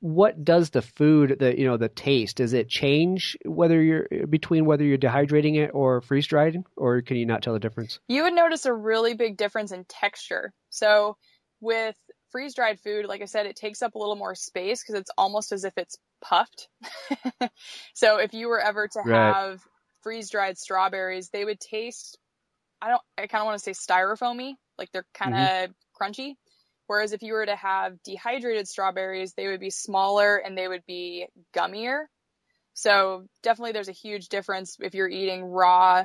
C: what does the food, the you know, the taste? Does it change whether you're between whether you're dehydrating it or freeze drying, or can you not tell the difference?
B: You would notice a really big difference in texture. So with freeze dried food, like I said, it takes up a little more space because it's almost as if it's puffed. so if you were ever to
C: Right.
B: have freeze dried strawberries, they would taste I don't I kind of want to say styrofoamy, like they're kind of crunchy. Whereas if you were to have dehydrated strawberries, they would be smaller and they would be gummier. So definitely there's a huge difference if you're eating raw,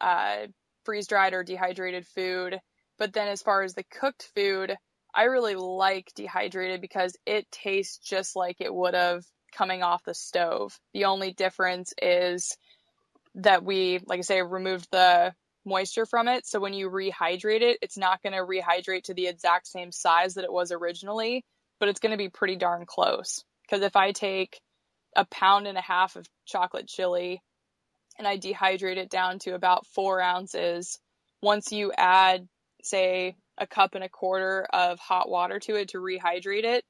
B: uh, freeze dried or dehydrated food. But then as far as the cooked food, I really like dehydrated because it tastes just like it would have coming off the stove. The only difference is that we, like I say, removed the moisture from it. So when you rehydrate it, it's not going to rehydrate to the exact same size that it was originally, but it's going to be pretty darn close. Because if I take a pound and a half of chocolate chili and I dehydrate it down to about four ounces, once you add, say, a cup and a quarter of hot water to it to rehydrate it,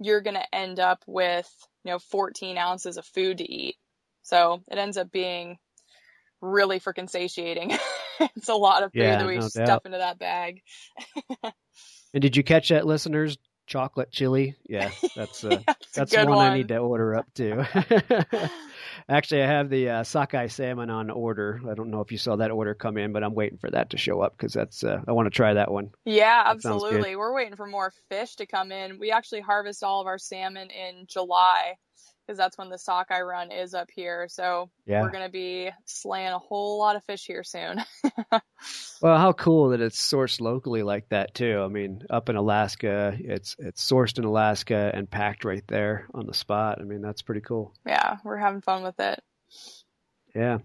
B: you're going to end up with, you know, 14 ounces of food to eat. So it ends up being really freaking satiating. it's a lot of food
C: Yeah,
B: that we
C: no
B: stuff
C: doubt.
B: into that bag.
C: And did you catch that, listeners? Chocolate chili. Yeah, that's uh,
B: it's
C: that's one,
B: one.
C: I need to order up too. Actually, I have the uh, sockeye salmon on order. I don't know if you saw that order come in, but I'm waiting for that to show up because that's uh, I want to try that one.
B: Yeah,
C: That
B: absolutely. We're waiting for more fish to come in. We actually harvest all of our salmon in July because that's when the sockeye run is up here. So
C: Yeah.
B: we're going to be slaying a whole lot of fish here soon.
C: Well, how cool that it's sourced locally like that too. I mean, up in Alaska, it's it's sourced in Alaska and packed right there on the spot. I mean, that's pretty cool.
B: yeah, we're having fun with it.
C: Yeah.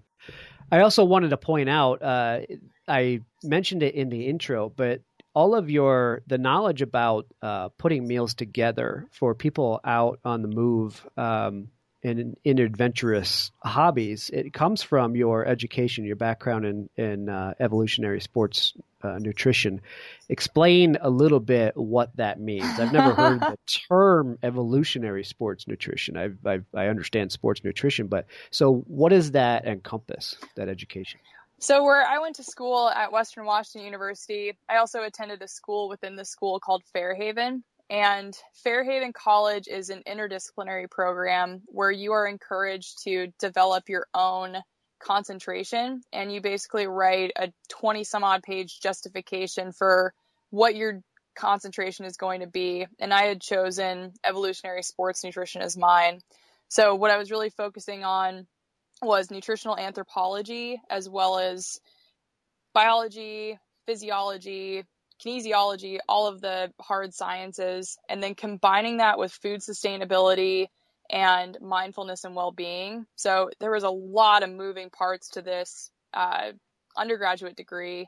C: I also wanted to point out, uh, I mentioned it in the intro, but all of your the knowledge about uh, putting meals together for people out on the move um, and in adventurous hobbies, it comes from your education, your background in in uh, evolutionary sports uh, nutrition. Explain a little bit what that means. I've never heard the term evolutionary sports nutrition. I've, I've I understand sports nutrition, but so what does that encompass? That education?
B: So where I went to school at Western Washington University, I also attended a school within the school called Fairhaven. And Fairhaven College is an interdisciplinary program where you are encouraged to develop your own concentration and you basically write a 20 some odd page justification for what your concentration is going to be. And I had chosen evolutionary sports nutrition as mine. So what I was really focusing on was nutritional anthropology as well as biology, physiology, kinesiology, all of the hard sciences, and then combining that with food sustainability and mindfulness and well being. So there was a lot of moving parts to this uh, undergraduate degree.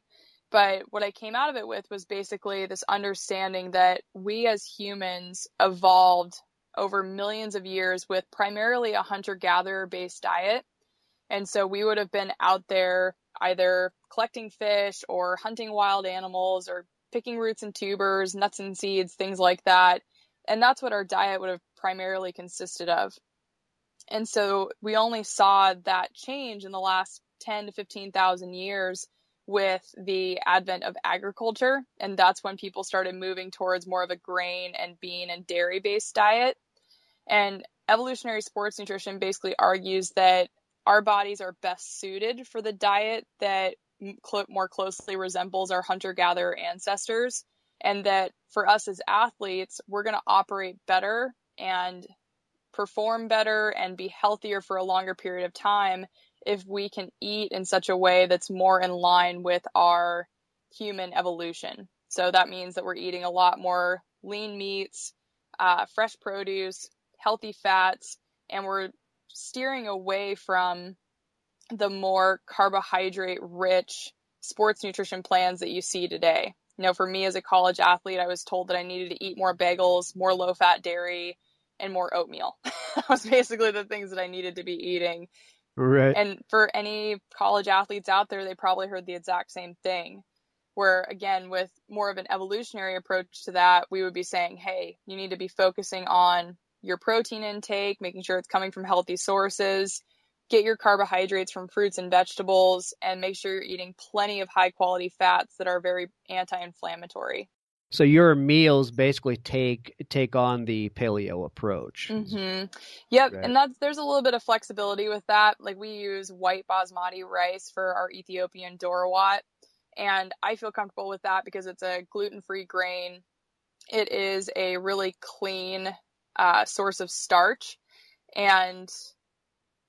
B: But what I came out of it with was basically this understanding that we as humans evolved over millions of years with primarily a hunter gatherer based diet. And so we would have been out there either collecting fish or hunting wild animals or picking roots and tubers, nuts and seeds, things like that. And that's what our diet would have primarily consisted of. And so we only saw that change in the last 10 to 15,000 years with the advent of agriculture. And that's when people started moving towards more of a grain and bean and dairy based diet. And evolutionary sports nutrition basically argues that our bodies are best suited for the diet that cl- more closely resembles our hunter gatherer ancestors. And that for us as athletes, we're going to operate better and perform better and be healthier for a longer period of time if we can eat in such a way that's more in line with our human evolution. So that means that we're eating a lot more lean meats, uh, fresh produce, healthy fats, and we're steering away from the more carbohydrate rich sports nutrition plans that you see today. You know, for me as a college athlete, I was told that I needed to eat more bagels, more low fat dairy, and more oatmeal. that was basically the things that I needed to be eating.
C: Right.
B: And for any college athletes out there, they probably heard the exact same thing. Where again, with more of an evolutionary approach to that, we would be saying, hey, you need to be focusing on your protein intake, making sure it's coming from healthy sources, get your carbohydrates from fruits and vegetables, and make sure you're eating plenty of high quality fats that are very anti inflammatory.
C: So your meals basically take take on the paleo approach.
B: Mm-hmm. Yep, right. and that's there's a little bit of flexibility with that. Like we use white basmati rice for our Ethiopian dorawat, and I feel comfortable with that because it's a gluten free grain. It is a really clean uh, source of starch, and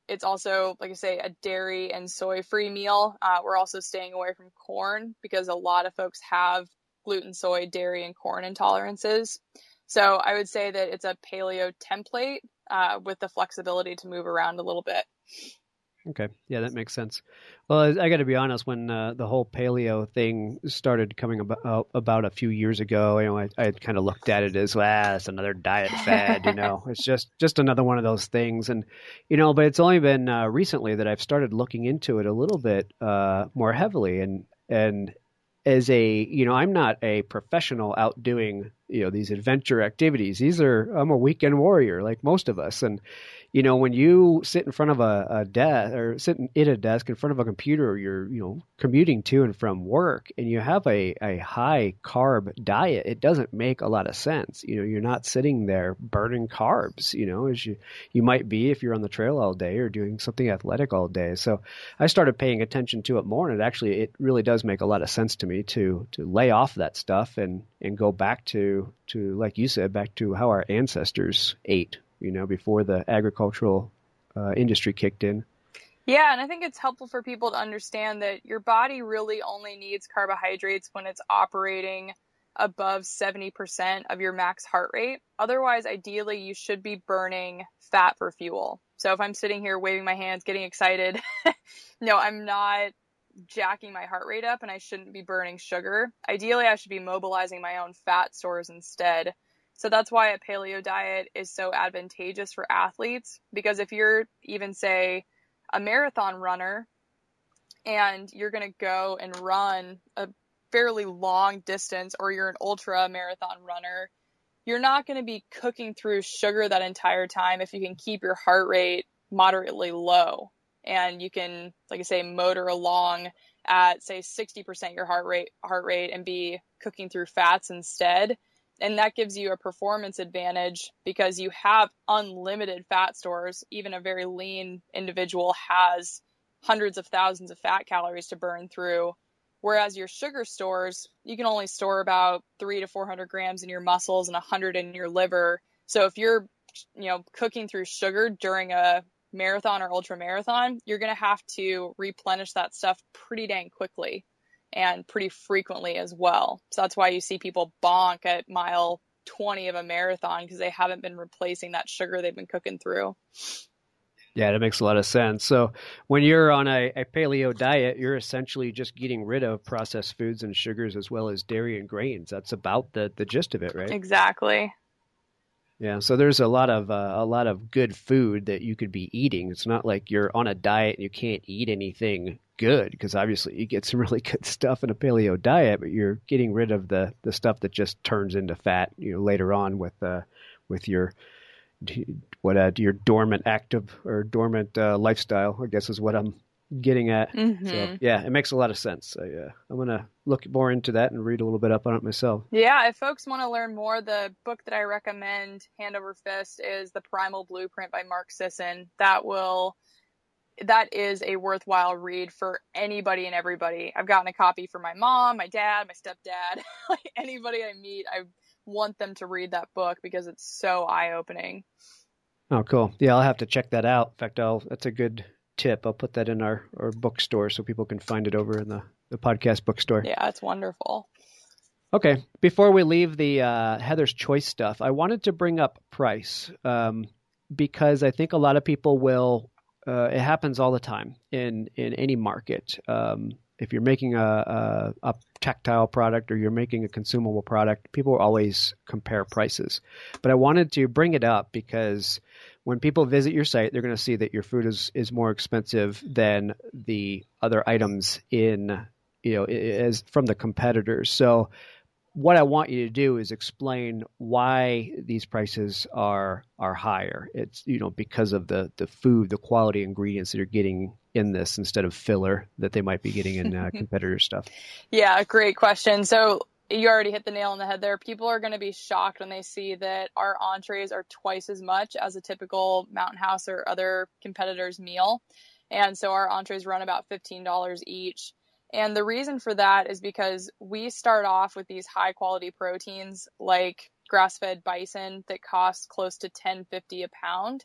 B: it's also, like I say, a dairy and soy free meal. Uh, we're also staying away from corn because a lot of folks have gluten, soy, dairy, and corn intolerances. So I would say that it's a paleo template uh, with the flexibility to move around a little bit.
C: Okay, yeah, that makes sense. Well, I got to be honest. When uh, the whole paleo thing started coming about, uh, about a few years ago, you know, I, I kind of looked at it as, ah, it's another diet fad. You know, it's just just another one of those things, and you know, but it's only been uh, recently that I've started looking into it a little bit uh, more heavily, and and as a you know i'm not a professional out doing you know these adventure activities these are i'm a weekend warrior like most of us and you know, when you sit in front of a, a desk or sit at a desk in front of a computer, you're, you know, commuting to and from work and you have a, a high carb diet, it doesn't make a lot of sense. You know, you're not sitting there burning carbs, you know, as you, you might be if you're on the trail all day or doing something athletic all day. So I started paying attention to it more and it actually, it really does make a lot of sense to me to, to lay off that stuff and, and go back to, to, like you said, back to how our ancestors ate you know, before the agricultural uh, industry kicked in.
B: Yeah, and I think it's helpful for people to understand that your body really only needs carbohydrates when it's operating above 70% of your max heart rate. Otherwise, ideally, you should be burning fat for fuel. So if I'm sitting here waving my hands, getting excited, no, I'm not jacking my heart rate up and I shouldn't be burning sugar. Ideally, I should be mobilizing my own fat stores instead. So that's why a paleo diet is so advantageous for athletes because if you're even say a marathon runner and you're going to go and run a fairly long distance or you're an ultra marathon runner, you're not going to be cooking through sugar that entire time if you can keep your heart rate moderately low. And you can like I say motor along at say 60% your heart rate heart rate and be cooking through fats instead and that gives you a performance advantage because you have unlimited fat stores. Even a very lean individual has hundreds of thousands of fat calories to burn through. Whereas your sugar stores, you can only store about three to 400 grams in your muscles and 100 in your liver. So if you're, you know, cooking through sugar during a marathon or ultra marathon, you're going to have to replenish that stuff pretty dang quickly and pretty frequently as well. So that's why you see people bonk at mile 20 of a marathon because they haven't been replacing that sugar they've been cooking through.
C: Yeah, that makes a lot of sense. So when you're on a, a, paleo diet, you're essentially just getting rid of processed foods and sugars as well as dairy and grains. That's about the, the gist of it, right?
B: Exactly.
C: Yeah, so there's a lot of uh, a lot of good food that you could be eating. It's not like you're on a diet and you can't eat anything good because obviously you get some really good stuff in a paleo diet, but you're getting rid of the the stuff that just turns into fat. You know, later on with uh, with your what uh, your dormant active or dormant uh, lifestyle, I guess is what I'm getting at. Mm-hmm. So yeah, it makes a lot of sense. I, uh, I'm gonna look more into that and read a little bit up on it myself.
B: Yeah, if folks want to learn more, the book that I recommend, hand over fist, is The Primal Blueprint by Mark Sisson. That will that is a worthwhile read for anybody and everybody. I've gotten a copy for my mom, my dad, my stepdad, like anybody I meet. I want them to read that book because it's so eye opening.
C: Oh, cool. Yeah, I'll have to check that out. In fact, I'll that's a good tip. I'll put that in our, our bookstore so people can find it over in the, the podcast bookstore.
B: Yeah, it's wonderful.
C: Okay. Before we leave the uh, Heather's Choice stuff, I wanted to bring up price um, because I think a lot of people will uh, it happens all the time in in any market. Um, if you're making a, a, a, tactile product or you're making a consumable product, people always compare prices. But I wanted to bring it up because when people visit your site, they're going to see that your food is, is more expensive than the other items in you know as from the competitors. So what I want you to do is explain why these prices are are higher. It's you know because of the the food, the quality ingredients that you're getting in this instead of filler that they might be getting in uh, competitor stuff.
B: Yeah, great question. So you already hit the nail on the head there. People are going to be shocked when they see that our entrees are twice as much as a typical Mountain House or other competitor's meal. And so our entrees run about $15 each. And the reason for that is because we start off with these high quality proteins like grass fed bison that cost close to 10.50 a pound.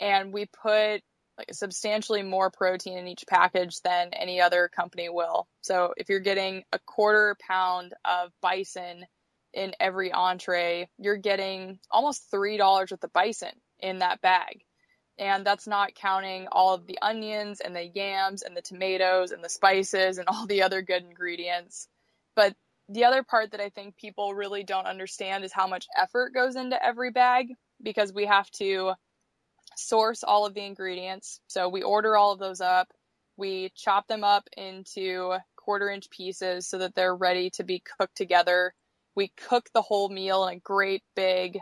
B: And we put like substantially more protein in each package than any other company will. So if you're getting a quarter pound of bison in every entree, you're getting almost $3 worth of bison in that bag. And that's not counting all of the onions and the yams and the tomatoes and the spices and all the other good ingredients. But the other part that I think people really don't understand is how much effort goes into every bag because we have to source all of the ingredients. So we order all of those up. We chop them up into quarter inch pieces so that they're ready to be cooked together. We cook the whole meal in a great big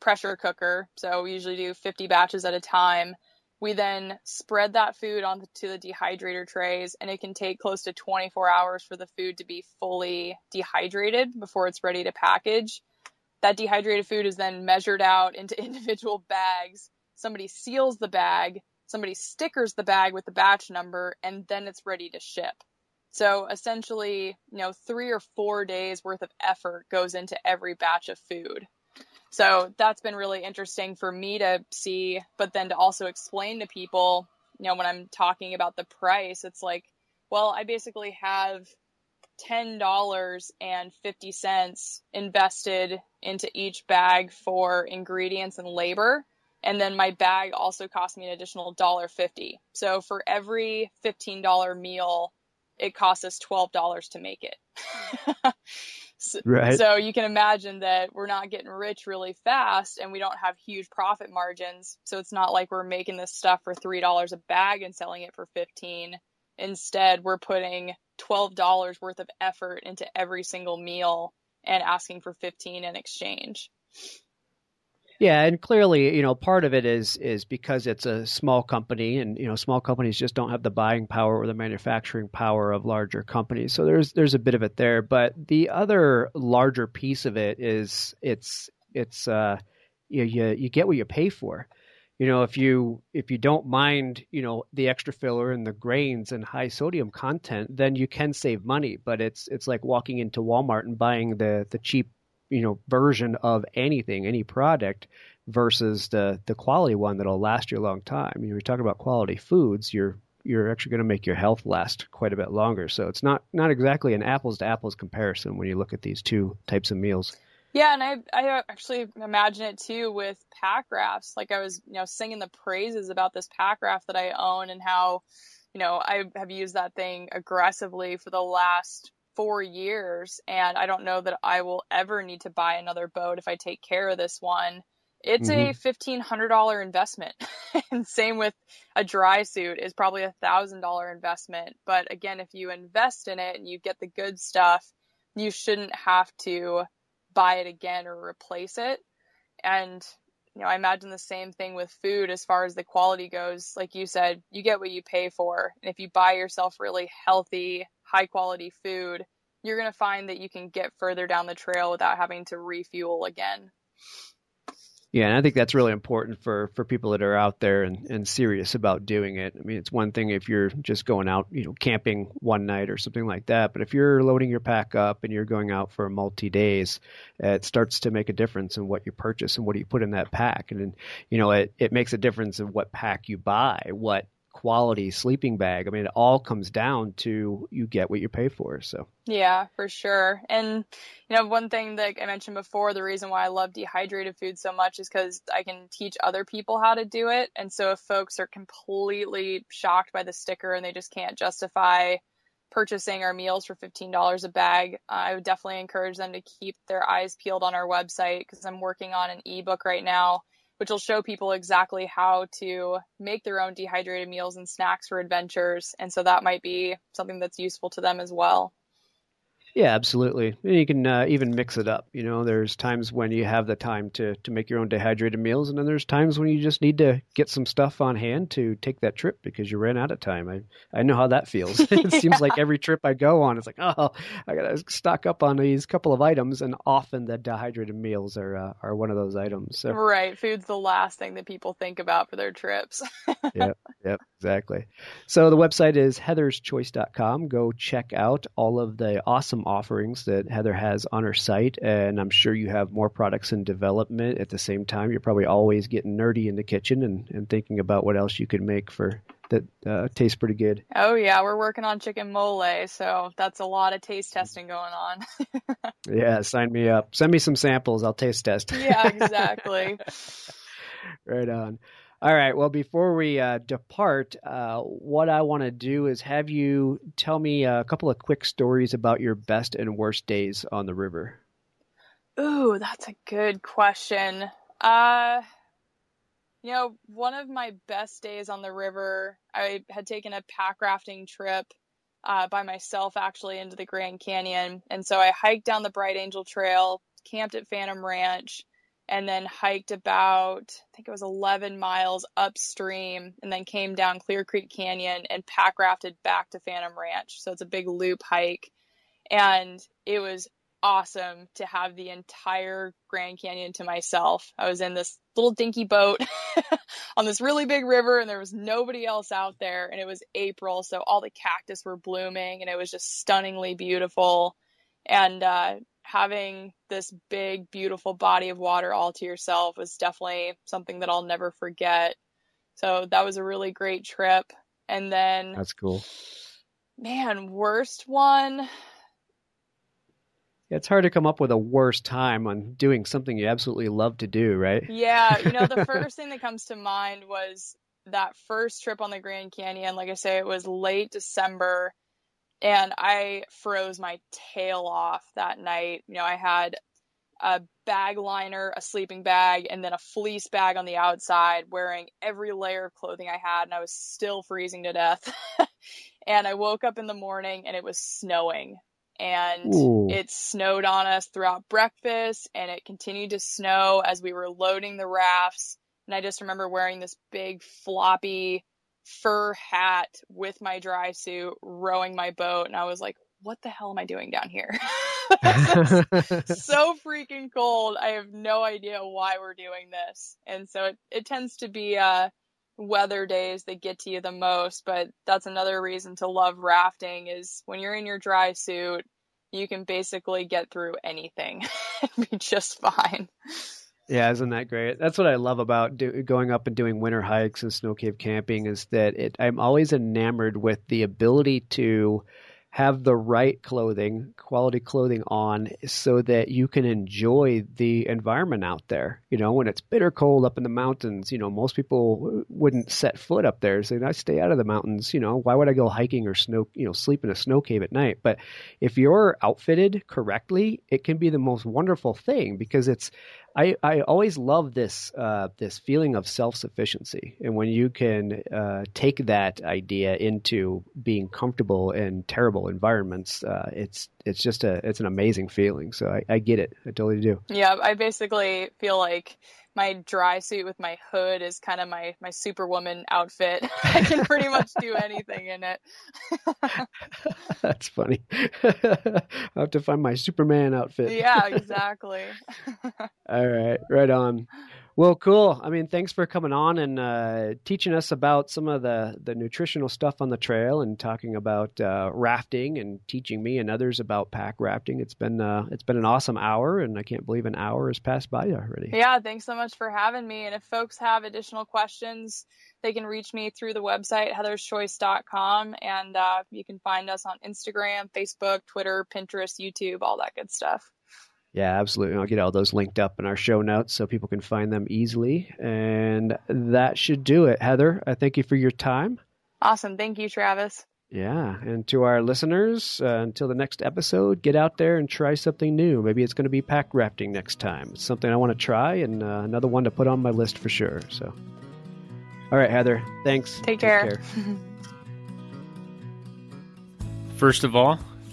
B: pressure cooker. So we usually do 50 batches at a time. We then spread that food onto the dehydrator trays, and it can take close to 24 hours for the food to be fully dehydrated before it's ready to package. That dehydrated food is then measured out into individual bags somebody seals the bag, somebody stickers the bag with the batch number, and then it's ready to ship. So essentially, you know, three or four days worth of effort goes into every batch of food. So that's been really interesting for me to see, but then to also explain to people, you know, when I'm talking about the price, it's like, well, I basically have $10.50 invested into each bag for ingredients and labor and then my bag also cost me an additional $1.50. So for every $15 meal, it costs us $12 to make it. so, right. so you can imagine that we're not getting rich really fast and we don't have huge profit margins. So it's not like we're making this stuff for $3 a bag and selling it for 15. Instead, we're putting $12 worth of effort into every single meal and asking for 15 in exchange.
C: Yeah, and clearly, you know, part of it is is because it's a small company, and you know, small companies just don't have the buying power or the manufacturing power of larger companies. So there's there's a bit of it there, but the other larger piece of it is it's it's uh, you you, you get what you pay for. You know, if you if you don't mind, you know, the extra filler and the grains and high sodium content, then you can save money. But it's it's like walking into Walmart and buying the the cheap you know version of anything, any product, versus the the quality one that'll last you a long time. You know, we talk about quality foods. You're you're actually going to make your health last quite a bit longer. So it's not not exactly an apples to apples comparison when you look at these two types of meals.
B: Yeah, and I I actually imagine it too with pack rafts. Like I was, you know, singing the praises about this pack raft that I own and how, you know, I have used that thing aggressively for the last four years and I don't know that I will ever need to buy another boat if I take care of this one. It's mm-hmm. a fifteen hundred dollar investment. and same with a dry suit is probably a thousand dollar investment. But again, if you invest in it and you get the good stuff, you shouldn't have to buy it again or replace it. And you know, I imagine the same thing with food as far as the quality goes. Like you said, you get what you pay for. And if you buy yourself really healthy, high quality food, you're going to find that you can get further down the trail without having to refuel again.
C: Yeah, and I think that's really important for, for people that are out there and, and serious about doing it. I mean, it's one thing if you're just going out, you know, camping one night or something like that, but if you're loading your pack up and you're going out for multi days, uh, it starts to make a difference in what you purchase and what do you put in that pack. And, you know, it, it makes a difference in what pack you buy, what quality sleeping bag. I mean, it all comes down to you get what you pay for. So
B: yeah, for sure. And you know, one thing that I mentioned before, the reason why I love dehydrated food so much is because I can teach other people how to do it. And so if folks are completely shocked by the sticker and they just can't justify purchasing our meals for $15 a bag, I would definitely encourage them to keep their eyes peeled on our website because I'm working on an ebook right now which will show people exactly how to make their own dehydrated meals and snacks for adventures. And so that might be something that's useful to them as well.
C: Yeah, absolutely. You can uh, even mix it up. You know, there's times when you have the time to to make your own dehydrated meals, and then there's times when you just need to get some stuff on hand to take that trip because you ran out of time. I I know how that feels. it yeah. seems like every trip I go on, it's like, oh, I gotta stock up on these couple of items, and often the dehydrated meals are uh, are one of those items. So.
B: Right, food's the last thing that people think about for their trips.
C: yep, yep, exactly. So the website is heatherschoice.com. Go check out all of the awesome offerings that Heather has on her site, and I'm sure you have more products in development at the same time. You're probably always getting nerdy in the kitchen and, and thinking about what else you could make for that uh, tastes pretty good.
B: Oh yeah, we're working on chicken mole, so that's a lot of taste testing going on.
C: yeah, sign me up. Send me some samples. I'll taste test.
B: yeah, exactly.
C: right on. All right. Well, before we uh, depart, uh, what I want to do is have you tell me a couple of quick stories about your best and worst days on the river.
B: Ooh, that's a good question. Uh, you know, one of my best days on the river, I had taken a pack rafting trip uh, by myself actually into the Grand Canyon. And so I hiked down the Bright Angel Trail, camped at Phantom Ranch, and then hiked about, I think it was 11 miles upstream, and then came down Clear Creek Canyon and pack rafted back to Phantom Ranch. So it's a big loop hike. And it was awesome to have the entire Grand Canyon to myself. I was in this little dinky boat on this really big river and there was nobody else out there and it was April so all the cactus were blooming and it was just stunningly beautiful and uh, having this big beautiful body of water all to yourself was definitely something that I'll never forget. So that was a really great trip and then
C: That's cool.
B: Man, worst one
C: it's hard to come up with a worse time on doing something you absolutely love to do, right?
B: Yeah, you know, the first thing that comes to mind was that first trip on the Grand Canyon. Like I say, it was late December and I froze my tail off that night. You know, I had a bag liner, a sleeping bag, and then a fleece bag on the outside, wearing every layer of clothing I had, and I was still freezing to death. and I woke up in the morning and it was snowing and Ooh. it snowed on us throughout breakfast and it continued to snow as we were loading the rafts and i just remember wearing this big floppy fur hat with my dry suit rowing my boat and i was like what the hell am i doing down here? So freaking cold. I have no idea why we're doing this. And so it, it tends to be uh weather days that get to you the most but that's another reason to love rafting is when you're in your dry suit you can basically get through anything and be just fine
C: yeah isn't that great that's what i love about do, going up and doing winter hikes and snow cave camping is that it, i'm always enamored with the ability to have the right clothing, quality clothing on so that you can enjoy the environment out there. You know, when it's bitter cold up in the mountains, you know, most people wouldn't set foot up there. So I stay out of the mountains, you know, why would I go hiking or snow, you know, sleep in a snow cave at night? But if you're outfitted correctly, it can be the most wonderful thing because it's I, I always love this uh, this feeling of self sufficiency, and when you can uh, take that idea into being comfortable in terrible environments, uh, it's it's just a it's an amazing feeling. So I, I get it, I totally do.
B: Yeah, I basically feel like my dry suit with my hood is kind of my my superwoman outfit. I can pretty much do anything in it.
C: That's funny. I have to find my Superman outfit.
B: yeah, exactly.
C: All right, right on. Well, cool. I mean, thanks for coming on and uh, teaching us about some of the, the nutritional stuff on the trail and talking about uh, rafting and teaching me and others about pack rafting. It's been uh, it's been an awesome hour, and I can't believe an hour has passed by already.
B: Yeah, thanks so much for having me. And if folks have additional questions, they can reach me through the website heatherschoice.com, and uh, you can find us on Instagram, Facebook, Twitter, Pinterest, YouTube, all that good stuff.
C: Yeah, absolutely. I'll get all those linked up in our show notes so people can find them easily. And that should do it. Heather, I thank you for your time.
B: Awesome. Thank you, Travis.
C: Yeah. And to our listeners, uh, until the next episode, get out there and try something new. Maybe it's going to be pack rafting next time. It's something I want to try and uh, another one to put on my list for sure. So, all right, Heather. Thanks.
B: Take, Take care. care.
A: First of all,